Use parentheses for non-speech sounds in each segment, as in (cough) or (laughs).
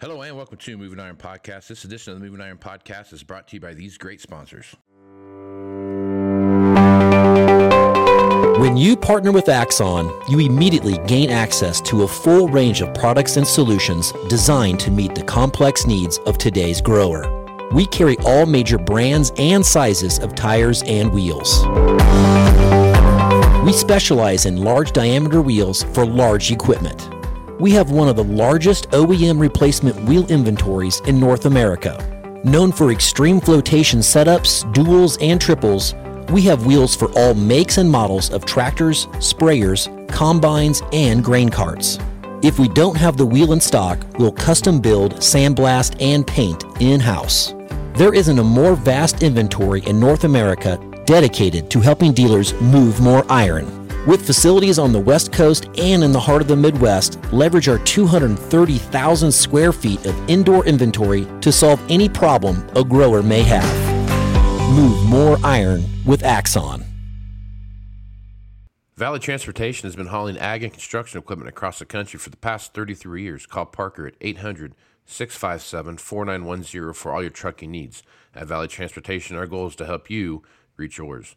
Hello and welcome to Moving Iron Podcast. This edition of the Moving Iron Podcast is brought to you by these great sponsors. When you partner with Axon, you immediately gain access to a full range of products and solutions designed to meet the complex needs of today's grower. We carry all major brands and sizes of tires and wheels. We specialize in large diameter wheels for large equipment. We have one of the largest OEM replacement wheel inventories in North America. Known for extreme flotation setups, duals, and triples, we have wheels for all makes and models of tractors, sprayers, combines, and grain carts. If we don't have the wheel in stock, we'll custom build, sandblast, and paint in house. There isn't a more vast inventory in North America dedicated to helping dealers move more iron. With facilities on the West Coast and in the heart of the Midwest, leverage our 230,000 square feet of indoor inventory to solve any problem a grower may have. Move more iron with Axon. Valley Transportation has been hauling ag and construction equipment across the country for the past 33 years. Call Parker at 800 657 4910 for all your trucking needs. At Valley Transportation, our goal is to help you reach yours.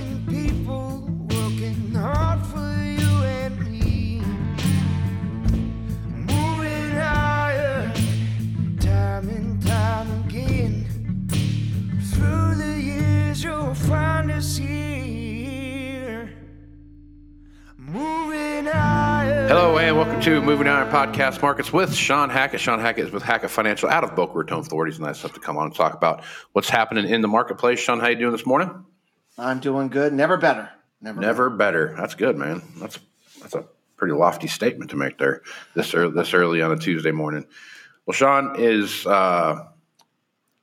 To Moving Iron Podcast Markets with Shawn Hackett. Shawn Hackett is with Hackett Financial out of Boca Raton, Florida. He's nice enough to come on and talk about what's happening in the marketplace. Shawn, how you doing this morning? I'm doing good. Never better. Never. Never better. That's good, man. That's that's a pretty lofty statement to make there this early, this early on a Tuesday morning. Well, Shawn is uh,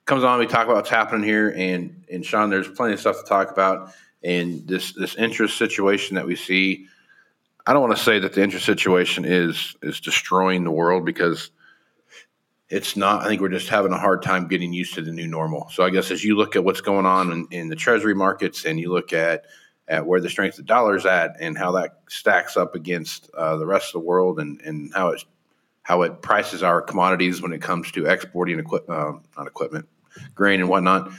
comes on. We talk about what's happening here, and and Shawn, there's plenty of stuff to talk about. And this this interest situation that we see, I don't want to say that the interest situation is is destroying the world because it's not. I think we're just having a hard time getting used to the new normal. So I guess as you look at what's going on in, in the treasury markets and you look at at where the strength of the dollar is at and how that stacks up against uh, the rest of the world and, and how it how it prices our commodities when it comes to exporting equip, uh, not equipment, grain and whatnot.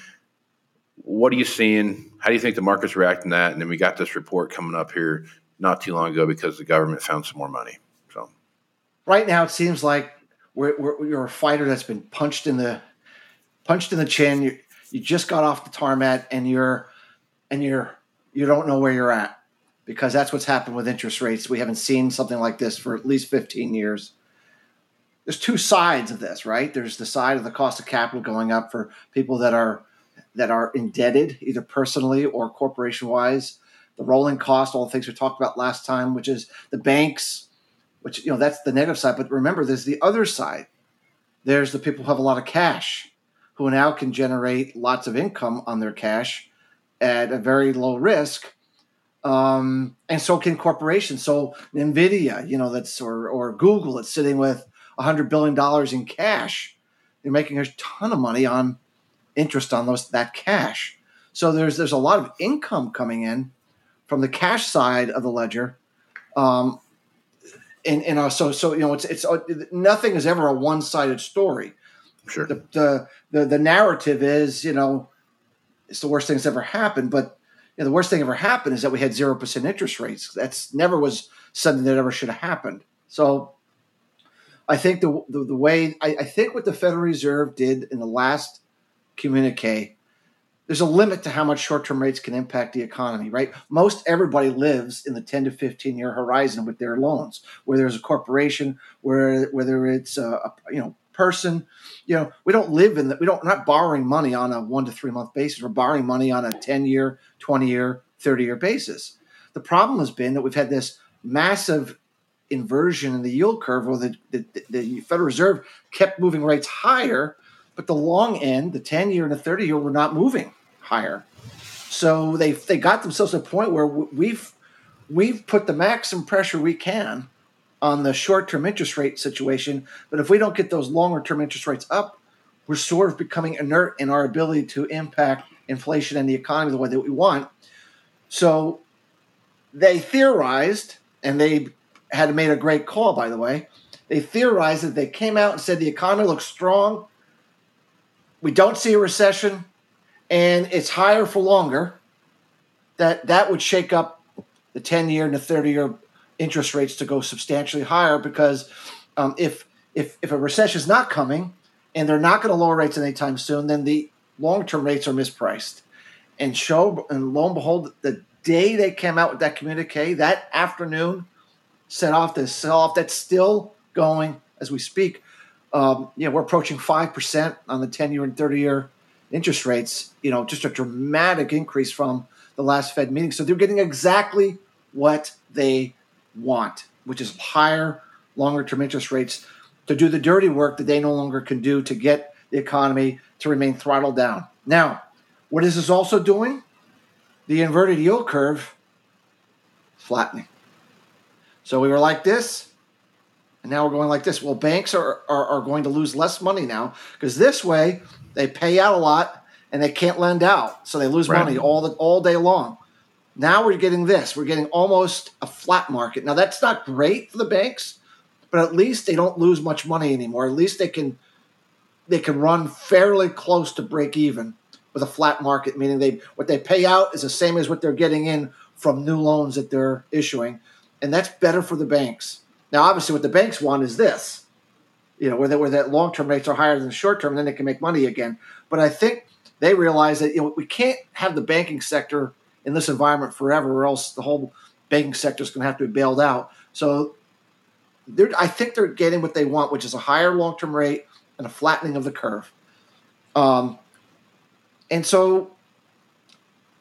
What are you seeing? How do you think the market's reacting to that? And then we got this report coming up here not too long ago because the government found some more money. So Right now, it seems like we're, we're, you're a fighter that's been punched in the punched in the chin. You, you just got off the tarmac, and you're and you're you don't know where you're at because that's what's happened with interest rates. We haven't seen something like this for at least 15 years. There's two sides of this, right? There's the side of the cost of capital going up for people that are that are indebted, either personally or corporation wise. The rolling cost, all the things we talked about last time, which is the banks, which you know that's the negative side. But remember, there's the other side. There's the people who have a lot of cash, who now can generate lots of income on their cash at a very low risk. Um, and so can corporations. So Nvidia, you know, that's or or Google, that's sitting with hundred billion dollars in cash. They're making a ton of money on interest on those that cash. So there's there's a lot of income coming in from the cash side of the ledger. Um, and, and uh, so so you know it's it's uh, nothing is ever a one sided story. sure, The, the the the narrative is you know it's the worst thing that's ever happened, but you know, the worst thing ever happened is that we had zero percent interest rates. That's never was something that ever should have happened. So I think the the, the way I, I think what the Federal Reserve did in the last communique there's a limit to how much short-term rates can impact the economy, right? Most everybody lives in the 10 to 15 year horizon with their loans, whether it's a corporation, where whether it's a, a you know person, you know, we don't live in that. We don't we're not borrowing money on a one to three month basis. We're borrowing money on a 10 year, 20 year, 30 year basis. The problem has been that we've had this massive inversion in the yield curve where the, the, the Federal Reserve kept moving rates higher, but the long end, the 10 year and the 30 year, were not moving higher. So they they got themselves to a point where we've we've put the maximum pressure we can on the short term interest rate situation. But if we don't get those longer term interest rates up, we're sort of becoming inert in our ability to impact inflation and the economy the way that we want. So they theorized, and they had made a great call, by the way. They theorized that they came out and said the economy looks strong. We don't see a recession, and it's higher for longer. That that would shake up the ten year and the thirty year interest rates to go substantially higher because um, if if if a recession is not coming and they're not going to lower rates anytime soon, then the long term rates are mispriced. And show and lo and behold, the day they came out with that communique, that afternoon, set off this sell off that's still going as we speak. Um, you know, we're approaching five percent on the ten year and thirty year interest rates. You know, just a dramatic increase from the last Fed meeting. So they're getting exactly what they want, which is higher, longer term interest rates to do the dirty work that they no longer can do to get the economy to remain throttled down. Now, what is this also doing? The inverted yield curve flattening. So we were like this, and now we're going like this. Well, banks are, are, are going to lose less money now because this way they pay out a lot and they can't lend out. So they lose right. money all the, all day long. Now we're getting this. We're getting almost a flat market. Now that's not great for the banks, but at least they don't lose much money anymore. At least they can they can run fairly close to break even with a flat market, meaning they what they pay out is the same as what they're getting in from new loans that they're issuing, and that's better for the banks. Now, obviously, what the banks want is this, you know, where that where that long term rates are higher than the short term, then they can make money again. But I think they realize that you know we can't have the banking sector in this environment forever, or else the whole banking sector is going to have to be bailed out. So I think they're getting what they want, which is a higher long term rate and a flattening of the curve. Um, and so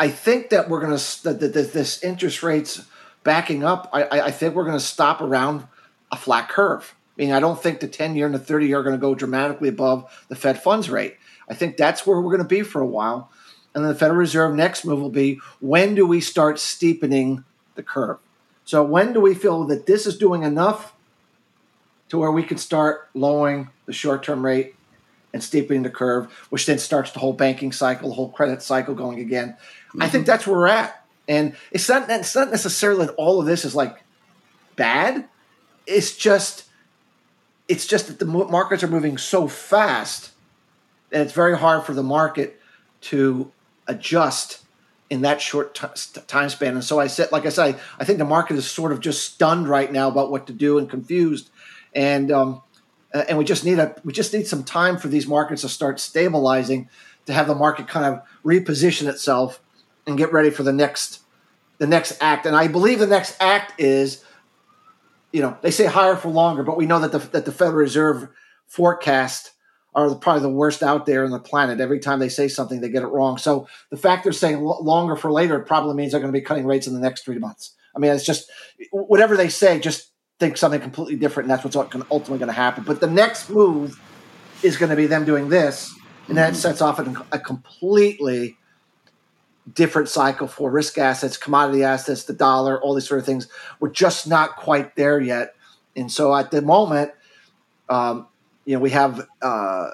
I think that we're going to, that, that this interest rates backing up, I, I think we're going to stop around a flat curve. I mean, I don't think the 10 year and the 30 year are going to go dramatically above the Fed funds rate. I think that's where we're going to be for a while. And then the Federal Reserve next move will be when do we start steepening the curve? So when do we feel that this is doing enough to where we can start lowering the short-term rate and steepening the curve, which then starts the whole banking cycle, the whole credit cycle going again. Mm-hmm. I think that's where we're at. And it's not it's not necessarily that all of this is like bad. It's just it's just that the markets are moving so fast and it's very hard for the market to adjust in that short t- time span. And so I said, like I said, I think the market is sort of just stunned right now about what to do and confused. And um, and we just need a we just need some time for these markets to start stabilizing, to have the market kind of reposition itself and get ready for the next the next act. And I believe the next act is, you know, they say higher for longer, but we know that the that the Federal Reserve forecast are probably the worst out there on the planet. Every time they say something, they get it wrong. So the fact they're saying longer for later probably means they're going to be cutting rates in the next three months. I mean, it's just whatever they say, just think something completely different, and that's what's ultimately going to happen. But the next move is going to be them doing this, and that mm-hmm. sets off a, a completely different cycle for risk assets, commodity assets, the dollar, all these sort of things. We're just not quite there yet. And so at the moment, um, you know, we have uh,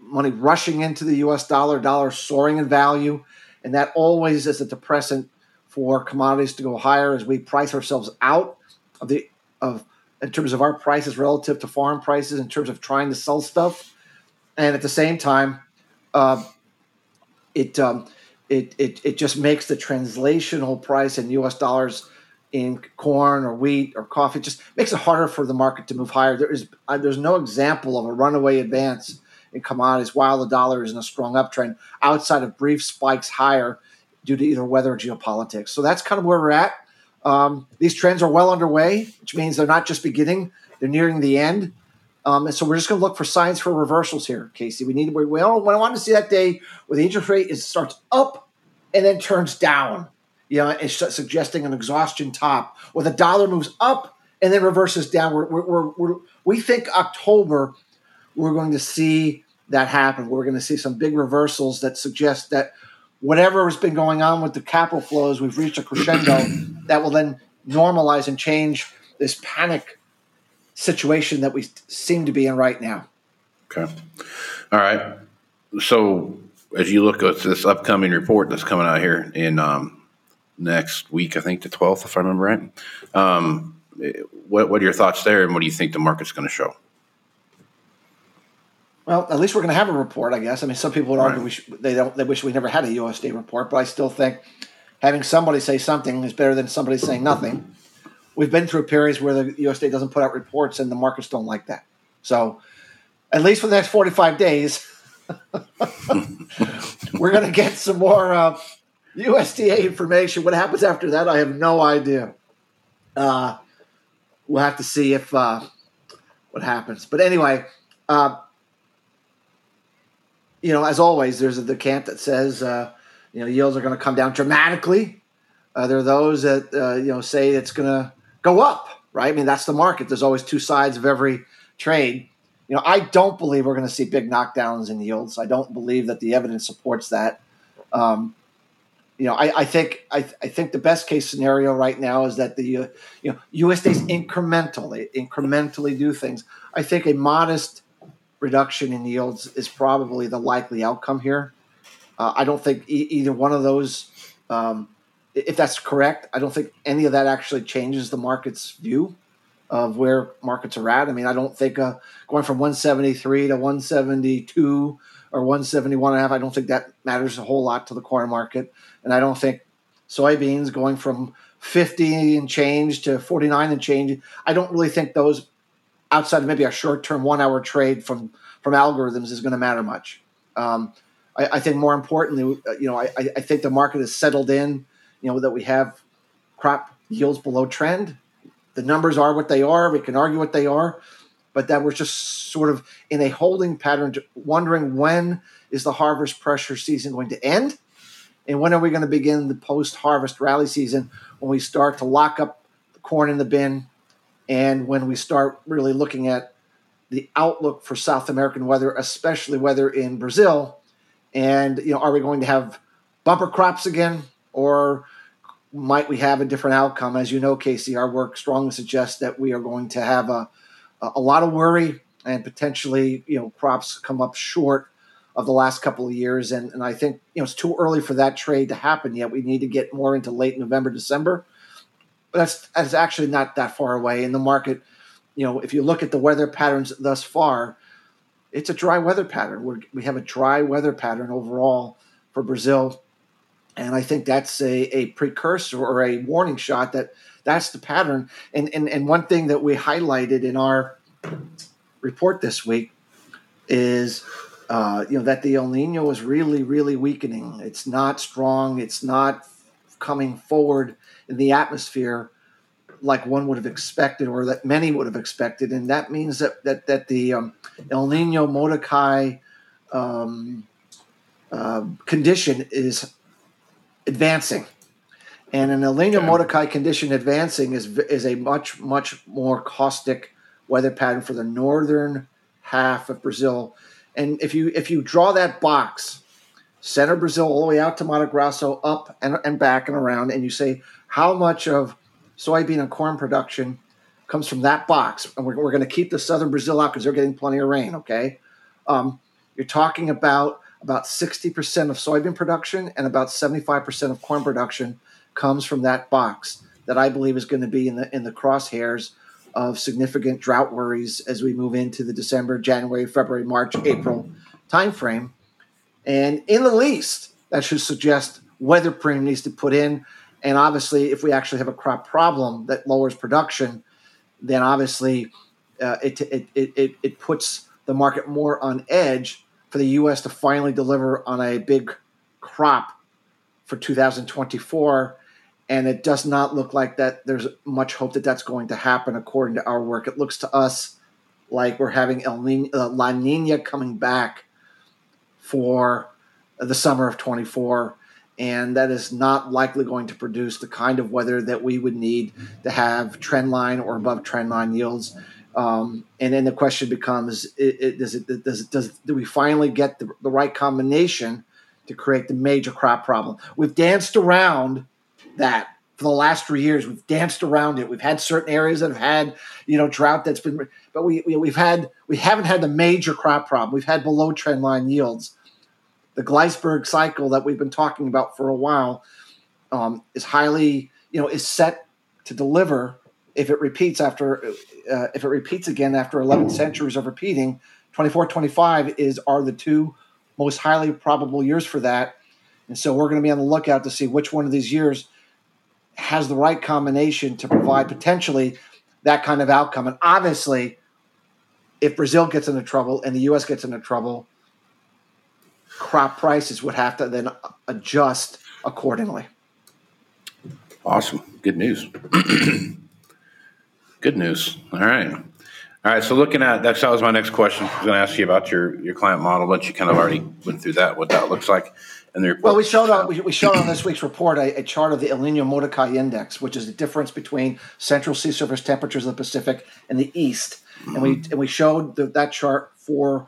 money rushing into the U.S. dollar, dollar soaring in value, and that always is a depressant for commodities to go higher as we price ourselves out of the of in terms of our prices relative to foreign prices in terms of trying to sell stuff, and at the same time, uh, it, um, it it it just makes the translational price in U.S. dollars in corn or wheat or coffee. Just makes it harder for the market to move higher. There is there's no example of a runaway advance in commodities while the dollar is in a strong uptrend outside of brief spikes higher due to either weather or geopolitics. So that's kind of where we're at. Um, these trends are well underway, which means they're not just beginning, they're nearing the end. Um, and so we're just going to look for signs for reversals here, Casey. We need we, we don't we want to see that day where the interest rate is starts up and then turns down. You know, it's suggesting an exhaustion top, where the dollar moves up and then reverses down. We're, we're, we're, we think October we're going to see that happen. We're going to see some big reversals that suggest that whatever has been going on with the capital flows, we've reached a crescendo that will then normalize and change this panic situation that we seem to be in right now. Okay. All right. So as you look at this upcoming report that's coming out here in um, next week, I think the 12th, if I remember right, um, what, what are your thoughts there and what do you think the market's going to show? Well, at least we're going to have a report, I guess. I mean, some people would argue right. should, they don't they wish we never had a USDA report, but I still think having somebody say something is better than somebody saying nothing. We've been through periods where the USDA doesn't put out reports, and the markets don't like that. So, at least for the next forty-five days, (laughs) we're going to get some more uh, USDA information. What happens after that, I have no idea. Uh, we'll have to see if uh, what happens. But anyway. Uh, you know, as always, there's the camp that says, uh, you know, yields are going to come down dramatically. Uh, there are those that, uh, you know, say it's going to go up, right? I mean, that's the market. There's always two sides of every trade. You know, I don't believe we're going to see big knockdowns in yields. I don't believe that the evidence supports that. Um, you know, I, I think I, I, think the best case scenario right now is that the uh, you know USDA's incremental. They incrementally do things. I think a modest reduction in yields is probably the likely outcome here. Uh, I don't think e- either one of those, um, if that's correct, I don't think any of that actually changes the market's view of where markets are at. I mean, I don't think uh, going from 173 to 172 or 171 and a half, I don't think that matters a whole lot to the corn market. And I don't think soybeans going from 50 and change to 49 and change, I don't really think those outside of maybe a short term one hour trade from from algorithms is going to matter much. Um, I, I, think more importantly, uh, you know, I, I think the market has settled in. You know that we have crop yields below trend. The numbers are what they are. We can argue what they are, but that we're just sort of in a holding pattern, wondering when is the harvest pressure season going to end, and when are we going to begin the post harvest rally season when we start to lock up the corn in the bin and when we start really looking at the outlook for South American weather, especially weather in Brazil, and you know, are we going to have bumper crops again, or might we have a different outcome? As you know, Casey, our work strongly suggests that we are going to have a a lot of worry and potentially, you know, crops come up short of the last couple of years. And, and I think, you know, it's too early for that trade to happen yet. We need to get more into late November, December But that's that's actually not that far away in the market. You know, if you look at the weather patterns thus far, it's a dry weather pattern. We're, we have a dry weather pattern overall for Brazil, and I think that's a, a precursor or a warning shot that that's the pattern. And, and and one thing that we highlighted in our report this week is uh, you know that the El Nino is really really weakening. It's not strong. It's not coming forward in the atmosphere like one would have expected or that many would have expected. And that means that, that, that the um, El Nino Modoki um, uh, condition is advancing. And an El Nino okay. Modoki condition advancing is, is a much, much more caustic weather pattern for the northern half of Brazil. And if you if you draw that box, center Brazil all the way out to Mato Grosso, up and, and back and around, and you say, how much of soybean and corn production comes from that box? And we're, we're going to keep the southern Brazil out because they're getting plenty of rain. Okay, um, you're talking about about 60% of soybean production and about 75% of corn production comes from that box that I believe is going to be in the in the crosshairs of significant drought worries as we move into the December, January, February, March, April timeframe. And in the least, that should suggest weather premium needs to put in and obviously, if we actually have a crop problem that lowers production, then obviously uh, it, it, it, it, puts the market more on edge for the U.S. to finally deliver on a big crop for 2024. And it does not look like that there's much hope that that's going to happen according to our work. It looks to us like we're having El Nino, uh, La Nina coming back for the summer of 24 and that is not likely going to produce the kind of weather that we would need to have trend line or above trend line yields. Um, and then the question becomes: it, it, does it does it does do we finally get the, the right combination to create the major crop problem? We've danced around that for the last three years. We've danced around it. We've had certain areas that have had you know drought that's been, but we, we have had we haven't had the major crop problem. We've had below trend line yields the Gleissberg cycle that we've been talking about for a while um, is highly, you know, is set to deliver if it repeats after, uh, if it repeats again after 11 centuries of repeating. 24, 25 is are the two most highly probable years for that, and so we're going to be on the lookout to see which one of these years has the right combination to provide potentially that kind of outcome. And obviously, if Brazil gets into trouble and the U.S. gets into trouble, crop prices would have to then adjust accordingly. Awesome. Good news. (clears throat) Good news. All right. All right. So looking at that, that was my next question. I was going to ask you about your, your client model, but you kind of already went through that, what that looks like. And the well, we showed on we, we showed on this week's report a, a, chart of the El Nino Modoki Index, which is the difference between central sea surface temperatures of the Pacific and the East, mm-hmm. and we and we showed the, that chart for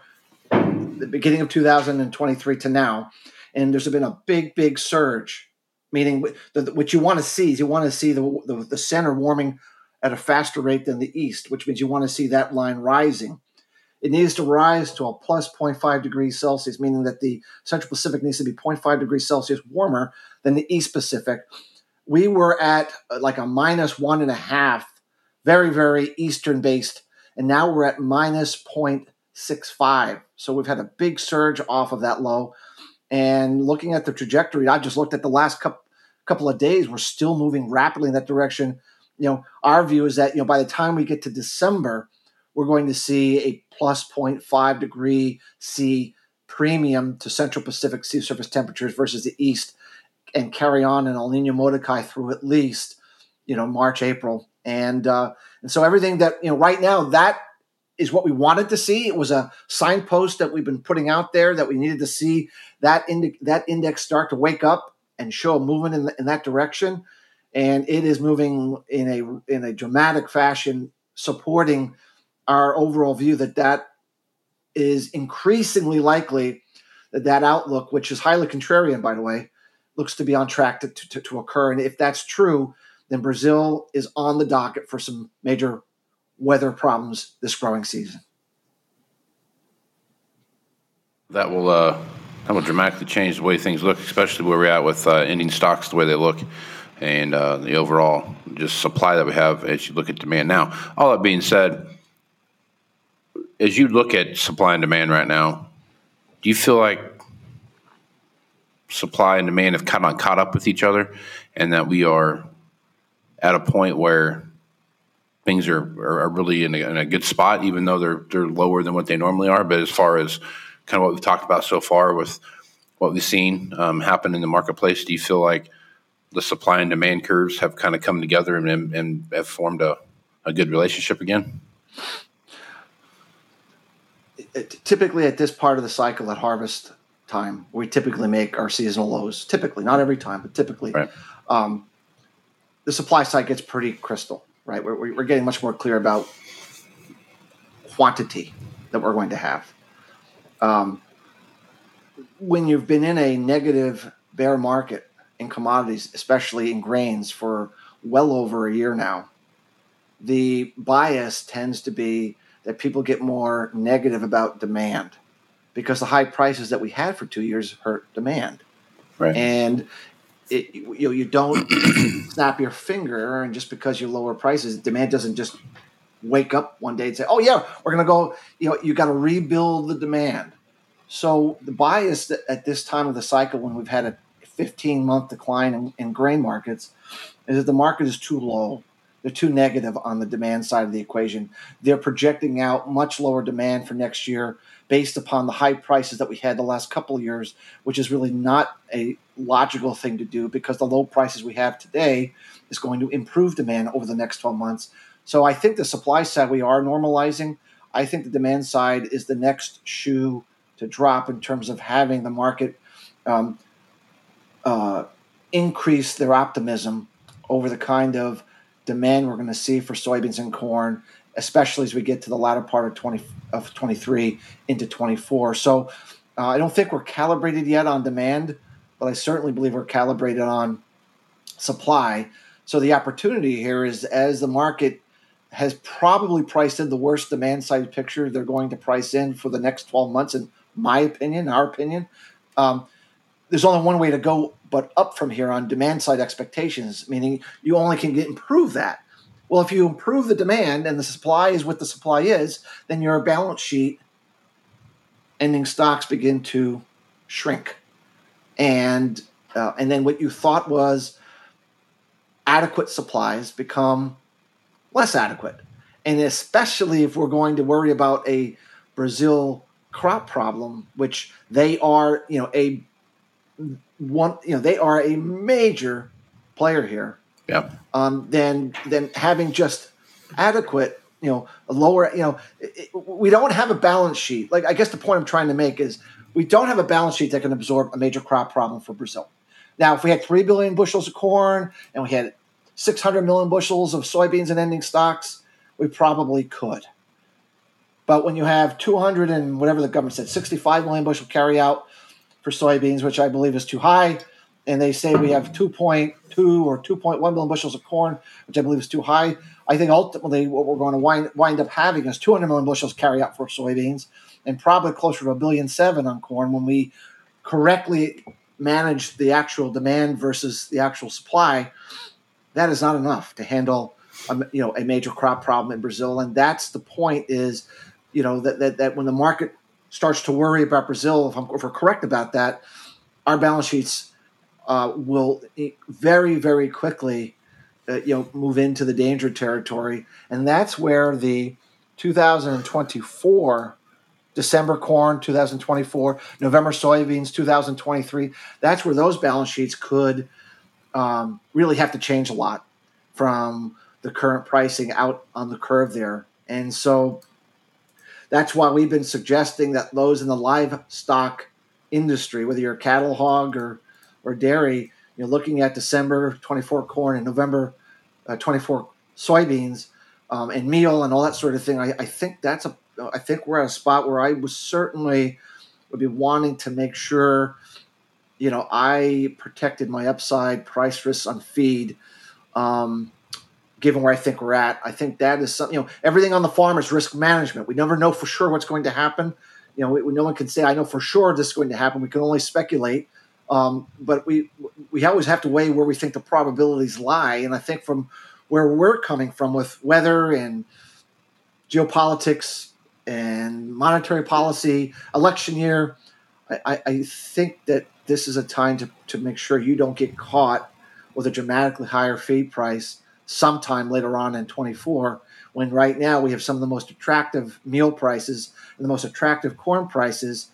the beginning of 2023 to now, and there's been a big, big surge. Meaning, what you want to see is you want to see the, the, the center warming at a faster rate than the east, which means you want to see that line rising. It needs to rise to a plus 0.5 degrees Celsius, meaning that the Central Pacific needs to be 0.5 degrees Celsius warmer than the East Pacific. We were at uh, like a minus one and a half, very, very eastern based, and now we're at minus 0.65. So we've had a big surge off of that low. And looking at the trajectory, I just looked at the last couple couple of days. We're still moving rapidly in that direction. You know, our view is that you know by the time we get to December, we're going to see a plus 0.5 degree C premium to Central Pacific sea surface temperatures versus the East, and carry on in El Nino Modoki through at least you know March, April, and uh, and so everything that you know right now that is what we wanted to see. It was a signpost that we've been putting out there that we needed to see that indi- that index start to wake up and show a movement in, the, in that direction, and it is moving in a in a dramatic fashion, supporting our overall view that that is increasingly likely that that outlook, which is highly contrarian, by the way, looks to be on track to, to, to occur. And if that's true, then Brazil is on the docket for some major weather problems this growing season. That will uh, that will dramatically change the way things look, especially where we're at with uh, ending stocks the way they look, and uh, the overall just supply that we have as you look at demand. Now, all that being said, as you look at supply and demand right now, do you feel like supply and demand have kind of caught up with each other, and that we are at a point where things are, are really in a, in a, good spot, even though they're they're lower than what they normally are. But as far as kind of what we've talked about so far with what we've seen um, happen in the marketplace, do you feel like the supply and demand curves have kind of come together and, and have formed a, a good relationship again? It, typically, at this part of the cycle, at harvest time, we typically make our seasonal lows. Typically, not every time, but typically, right. um, the supply side gets pretty crystal right? We're, we're getting much more clear about quantity that we're going to have. Um, when you've been in a negative bear market in commodities, especially in grains, for well over a year now, the bias tends to be that people get more negative about demand because the high prices that we had for two years hurt demand. Right. And it, you know, you don't (coughs) snap your finger and just because you lower prices, demand doesn't just wake up one day and say, "Oh yeah, we're going to go." You know, you got to rebuild the demand. So the bias at this time of the cycle, when we've had a 15 month decline in, in grain markets, is that the market is too low. they're too negative on the demand side of the equation. They're projecting out much lower demand for next year based upon the high prices that we had the last couple of years, which is really not a logical thing to do because the low prices we have today is going to improve demand over the next 12 months. So I think the supply side we are normalizing. I think the demand side is the next shoe to drop in terms of having the market um, uh, increase their optimism over the kind of demand we're going to see for soybeans and corn, especially as we get to the latter part of 20 of 23 into 24. So uh, I don't think we're calibrated yet on demand, but I certainly believe we're calibrated on supply. So the opportunity here is as the market has probably priced in the worst demand side picture they're going to price in for the next 12 months, in my opinion, our opinion. Um, there's only one way to go but up from here on demand side expectations, meaning you only can get improve that. Well, if you improve the demand and the supply is what the supply is, then your balance sheet ending stocks begin to shrink, and uh, and then what you thought was adequate supplies become less adequate, and especially if we're going to worry about a Brazil crop problem, which they are, you know, a one, you know, they are a major player here. Yeah. Um, than than having just adequate, you know, a lower, you know, it, we don't have a balance sheet. Like I guess the point I'm trying to make is we don't have a balance sheet that can absorb a major crop problem for Brazil. Now, if we had three billion bushels of corn and we had 600 million bushels of soybeans and ending stocks, we probably could. But when you have 200 and whatever the government said, 65 million bushel carry out for soybeans, which I believe is too high, and they say we have 2.2 or 2.1 million bushels of corn, which I believe is too high. I think ultimately what we're going to wind, wind up having is 200 million bushels carry out for soybeans and probably closer to a billion seven on corn when we correctly manage the actual demand versus the actual supply. That is not enough to handle a, you know a major crop problem in Brazil, and that's the point. Is you know that that, that when the market starts to worry about Brazil, if, I'm, if we're correct about that, our balance sheets uh, will very, very quickly, uh, you know, move into the danger territory, and that's where the 2024 December corn, 2024 November soybeans, 2023. That's where those balance sheets could um, really have to change a lot from the current pricing out on the curve there, and so that's why we've been suggesting that those in the livestock industry, whether you're a cattle hog or or dairy, you're looking at December 24 corn and November uh, 24 soybeans um, and meal and all that sort of thing. I, I think that's a I think we're at a spot where I was certainly would be wanting to make sure, you know, I protected my upside price risks on feed. Um, given where I think we're at. I think that is something, you know, everything on the farm is risk management. We never know for sure what's going to happen. You know, we, no one can say, I know for sure this is going to happen. We can only speculate. Um, but we we always have to weigh where we think the probabilities lie. And I think from where we're coming from with weather and geopolitics and monetary policy, election year, I, I think that this is a time to, to make sure you don't get caught with a dramatically higher feed price sometime later on in 24 when right now we have some of the most attractive meal prices and the most attractive corn prices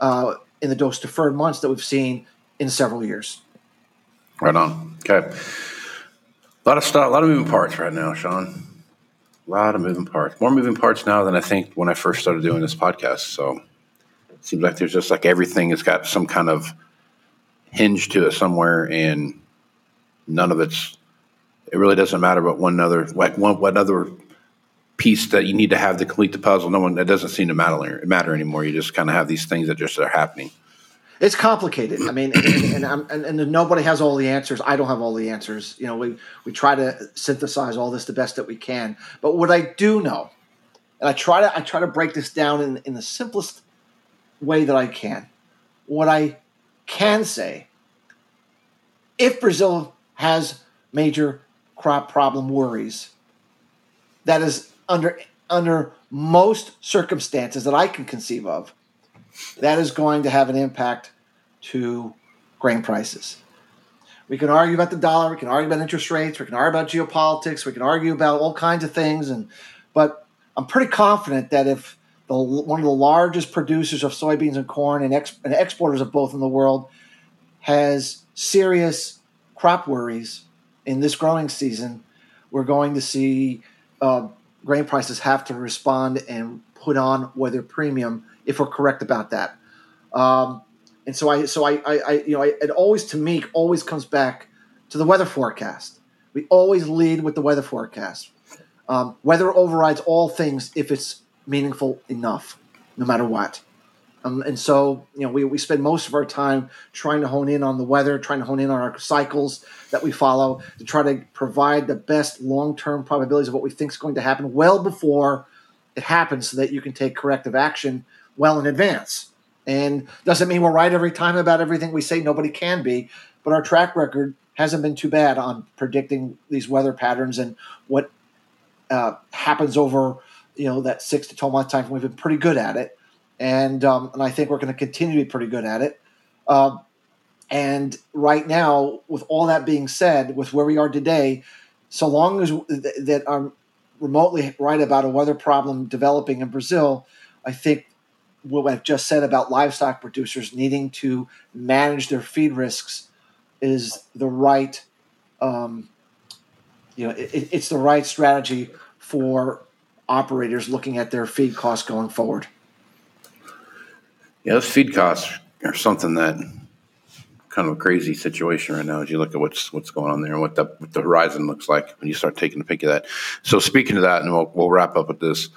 uh, in the dose deferred months that we've seen in several years. Right on. Okay. A lot of stuff, a lot of moving parts right now, Shawn. A lot of moving parts. More moving parts now than I think when I first started doing this podcast. So it seems like there's just like everything has got some kind of hinge to it somewhere, and none of it's it really doesn't matter what one other like one what other piece that you need to have to complete the puzzle. No one that doesn't seem to matter matter anymore. You just kind of have these things that just are happening. It's complicated. I mean, and, and, and, and, nobody has all the answers. I don't have all the answers. You know, we we try to synthesize all this the best that we can. But what I do know, and I try to I try to break this down in in the simplest way that I can. What I can say, if Brazil has major crop problem worries. That is under under most circumstances that I can conceive of, that is going to have an impact to grain prices. We can argue about the dollar. We can argue about interest rates. We can argue about geopolitics. We can argue about all kinds of things. And but I'm pretty confident that if the one of the largest producers of soybeans and corn and, ex, and exporters of both in the world has serious crop worries in this growing season, we're going to see uh, grain prices have to respond and put on weather premium if we're correct about that. Um, and so I, so I, I, I you know, I, it always to me always comes back to the weather forecast. We always lead with the weather forecast. Um, weather overrides all things if it's meaningful enough, no matter what. Um, and so, you know, we, we spend most of our time trying to hone in on the weather, trying to hone in on our cycles that we follow to try to provide the best long term probabilities of what we think is going to happen well before it happens so that you can take corrective action well in advance. And doesn't mean we're right every time about everything we say. Nobody can be, but our track record hasn't been too bad on predicting these weather patterns and what uh, happens over you know that six to twelve month time. We've been pretty good at it, and um, and I think we're going to continue to be pretty good at it. Um, and right now, with all that being said, with where we are today, so long as th- that I'm remotely right about a weather problem developing in Brazil, I think what I've just said about livestock producers needing to manage their feed risks is the right, um, you know, it, it's the right strategy for operators looking at their feed costs going forward. Yeah, those feed costs are something that kind of a crazy situation right now as you look at what's what's going on there and what the, what the horizon looks like when you start taking a peek of that. So speaking of that, and we'll, we'll wrap up with this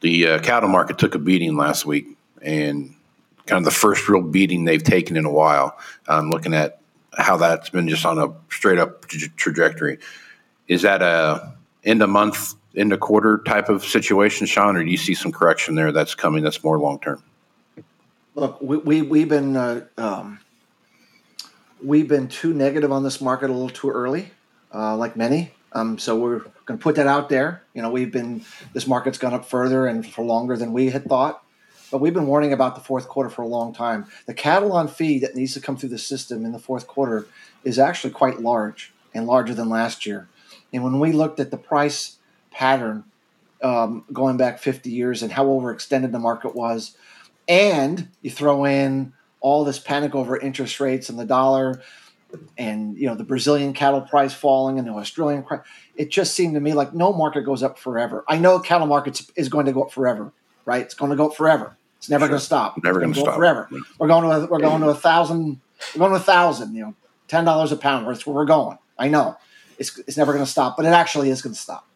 the uh, cattle market took a beating last week, and kind of the first real beating they've taken in a while. I'm looking at how that's been just on a straight up tra- trajectory. Is that a end of month, end of quarter type of situation, Shawn, or do you see some correction there that's coming that's more long term? Look, we, we we've been uh, um, we've been too negative on this market a little too early, uh, like many. Um, so we're going to put that out there. You know, we've been this market's gone up further and for longer than we had thought, but we've been warning about the fourth quarter for a long time. The cattle on feed that needs to come through the system in the fourth quarter is actually quite large and larger than last year. And when we looked at the price pattern um, going back 50 years and how overextended the market was, and you throw in all this panic over interest rates and the dollar and you know the Brazilian cattle price falling and the Australian price. It just seemed to me like no market goes up forever. I know cattle markets is going to go up forever, right? It's going to go up forever. It's never sure. going to stop. Never going to stop forever. We're going to a, we're going to a thousand. We're going to a thousand. You know, ten dollars a pound. That's where we're going. I know. It's it's never going to stop, but it actually is going to stop,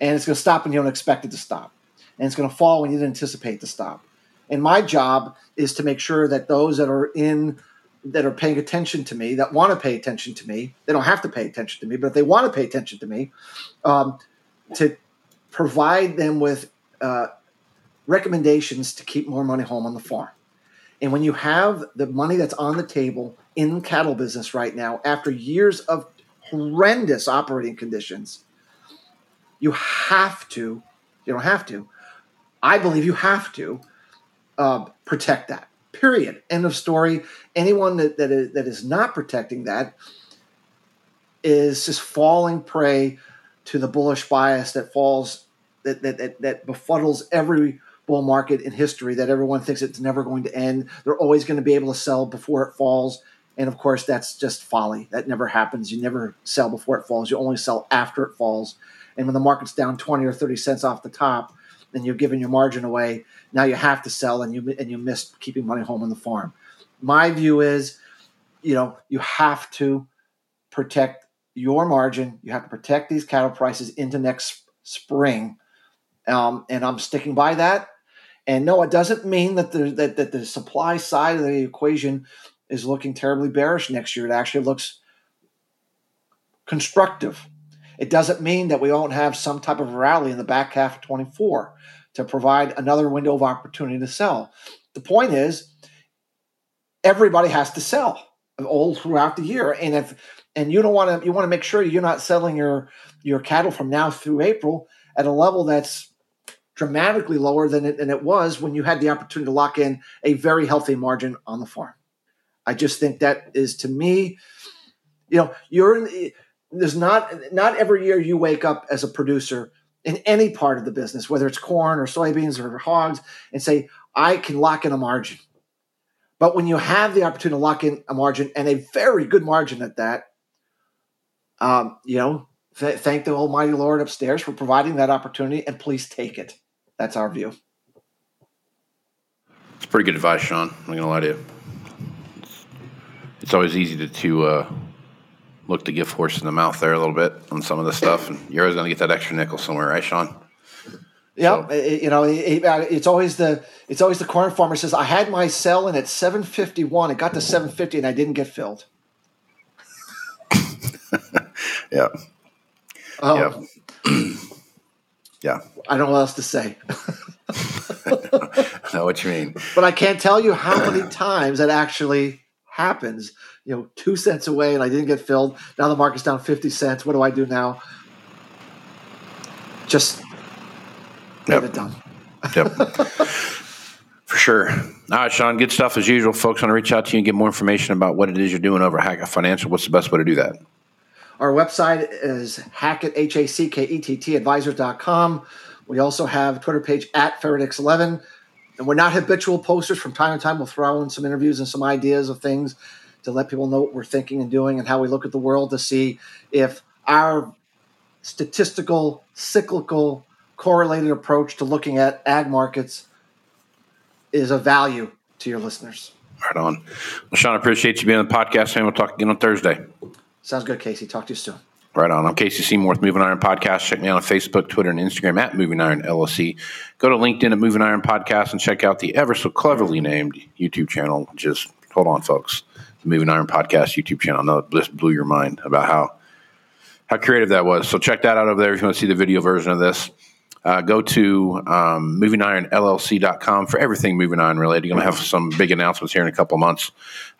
and it's going to stop when you don't expect it to stop, and it's going to fall when you didn't anticipate to stop. And my job is to make sure that those that are in that are paying attention to me, that want to pay attention to me. They don't have to pay attention to me, but if they want to pay attention to me, um, to provide them with uh, recommendations to keep more money home on the farm. And when you have the money that's on the table in the cattle business right now, after years of horrendous operating conditions, you have to, you don't have to, I believe you have to uh, protect that. Period. End of story. Anyone that, that, is, that is not protecting that is just falling prey to the bullish bias that falls that that, that, that befuddles every bull market in history that everyone thinks it's never going to end. They're always going to be able to sell before it falls. And of course, that's just folly. That never happens. You never sell before it falls. You only sell after it falls. And when the market's down 20 or 30 cents off the top, and you're giving your margin away. Now you have to sell, and you and you miss keeping money home on the farm. My view is, you know, you have to protect your margin. You have to protect these cattle prices into next spring, um, and I'm sticking by that. And no, it doesn't mean that the that, that the supply side of the equation is looking terribly bearish next year. It actually looks constructive. It doesn't mean that we won't have some type of rally in the back half of 24 to provide another window of opportunity to sell. The point is, everybody has to sell all throughout the year, and if and you don't want to, you want to make sure you're not selling your your cattle from now through April at a level that's dramatically lower than it, than it was when you had the opportunity to lock in a very healthy margin on the farm. I just think that is to me, you know, you're in there's not not every year you wake up as a producer in any part of the business, whether it's corn or soybeans or hogs, and say, I can lock in a margin. But when you have the opportunity to lock in a margin and a very good margin at that, um, you know, th- thank the Almighty Lord upstairs for providing that opportunity, and please take it. That's our view. It's pretty good advice, Shawn. I'm not gonna lie to you. It's always easy to, to uh, look the gift horse in the mouth there a little bit on some of the stuff, and you're always gonna get that extra nickel somewhere, right, Shawn? Yeah, So- it- you know, it- it- uh, it's always the it's always the corn farmer says, "I had my sell in at 751. It got to 750, and I didn't get filled." (laughs) Yeah, Oh, yeah, (clears throat) yeah. I don't know what else to say, I (laughs) know what you mean. but I can't tell you how many times that actually happens. You know, two cents away, and I didn't get filled. Now the market's down 50 cents. What do I do now? Just get Yep. it done. Yep. (laughs) For sure. All right, Shawn, good stuff as usual. Folks want to reach out to you and get more information about what it is you're doing over at Hackett Financial. What's the best way to do that? Our website is hackett, H A C K E T T, advisors.com. We also have a Twitter page at Ferretix11. And we're not habitual posters. From time to time, we'll throw in some interviews and some ideas of things to let people know what we're thinking and doing and how we look at the world to see if our statistical, cyclical, correlated approach to looking at ag markets is of value to your listeners. Right on. Well, Shawn, I appreciate you being on the podcast, and we'll talk again on Thursday. Sounds good, Casey. Talk to you soon. Right on. I'm Casey Seymour with Moving Iron Podcast. Check me out on Facebook, Twitter, and Instagram at Moving Iron LLC. Go to LinkedIn at Moving Iron Podcast and check out the ever so cleverly named YouTube channel. Just hold on, folks. Moving Iron Podcast YouTube channel. Know it just blew your mind about how how creative that was. So check that out over there if you want to see the video version of this. Uh, go to um, movingironllc.com for everything moving iron related. You're going to have some big announcements here in a couple of months,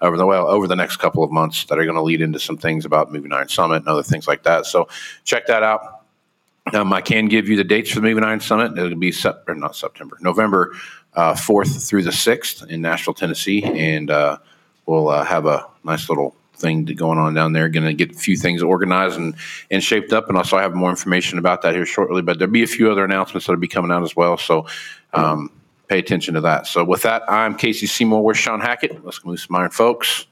over the well over the next couple of months that are going to lead into some things about Moving Iron Summit and other things like that. So check that out. Um, I can give you the dates for the Moving Iron Summit. It'll be sep- not September, November uh, 4th through the 6th in Nashville, Tennessee, and uh, we'll uh, have a nice little thing going on down there. Going to get a few things organized and, and shaped up, and also have more information about that here shortly. But there'll be a few other announcements that'll be coming out as well. So um, pay attention to that. So with that, I'm Casey Seymour. Where's Shawn Hackett? Let's move some iron, folks.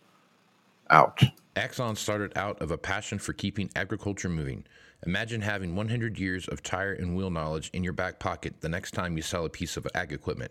Out. Axon started out of a passion for keeping agriculture moving. Imagine having 100 years of tire and wheel knowledge in your back pocket the next time you sell a piece of ag equipment.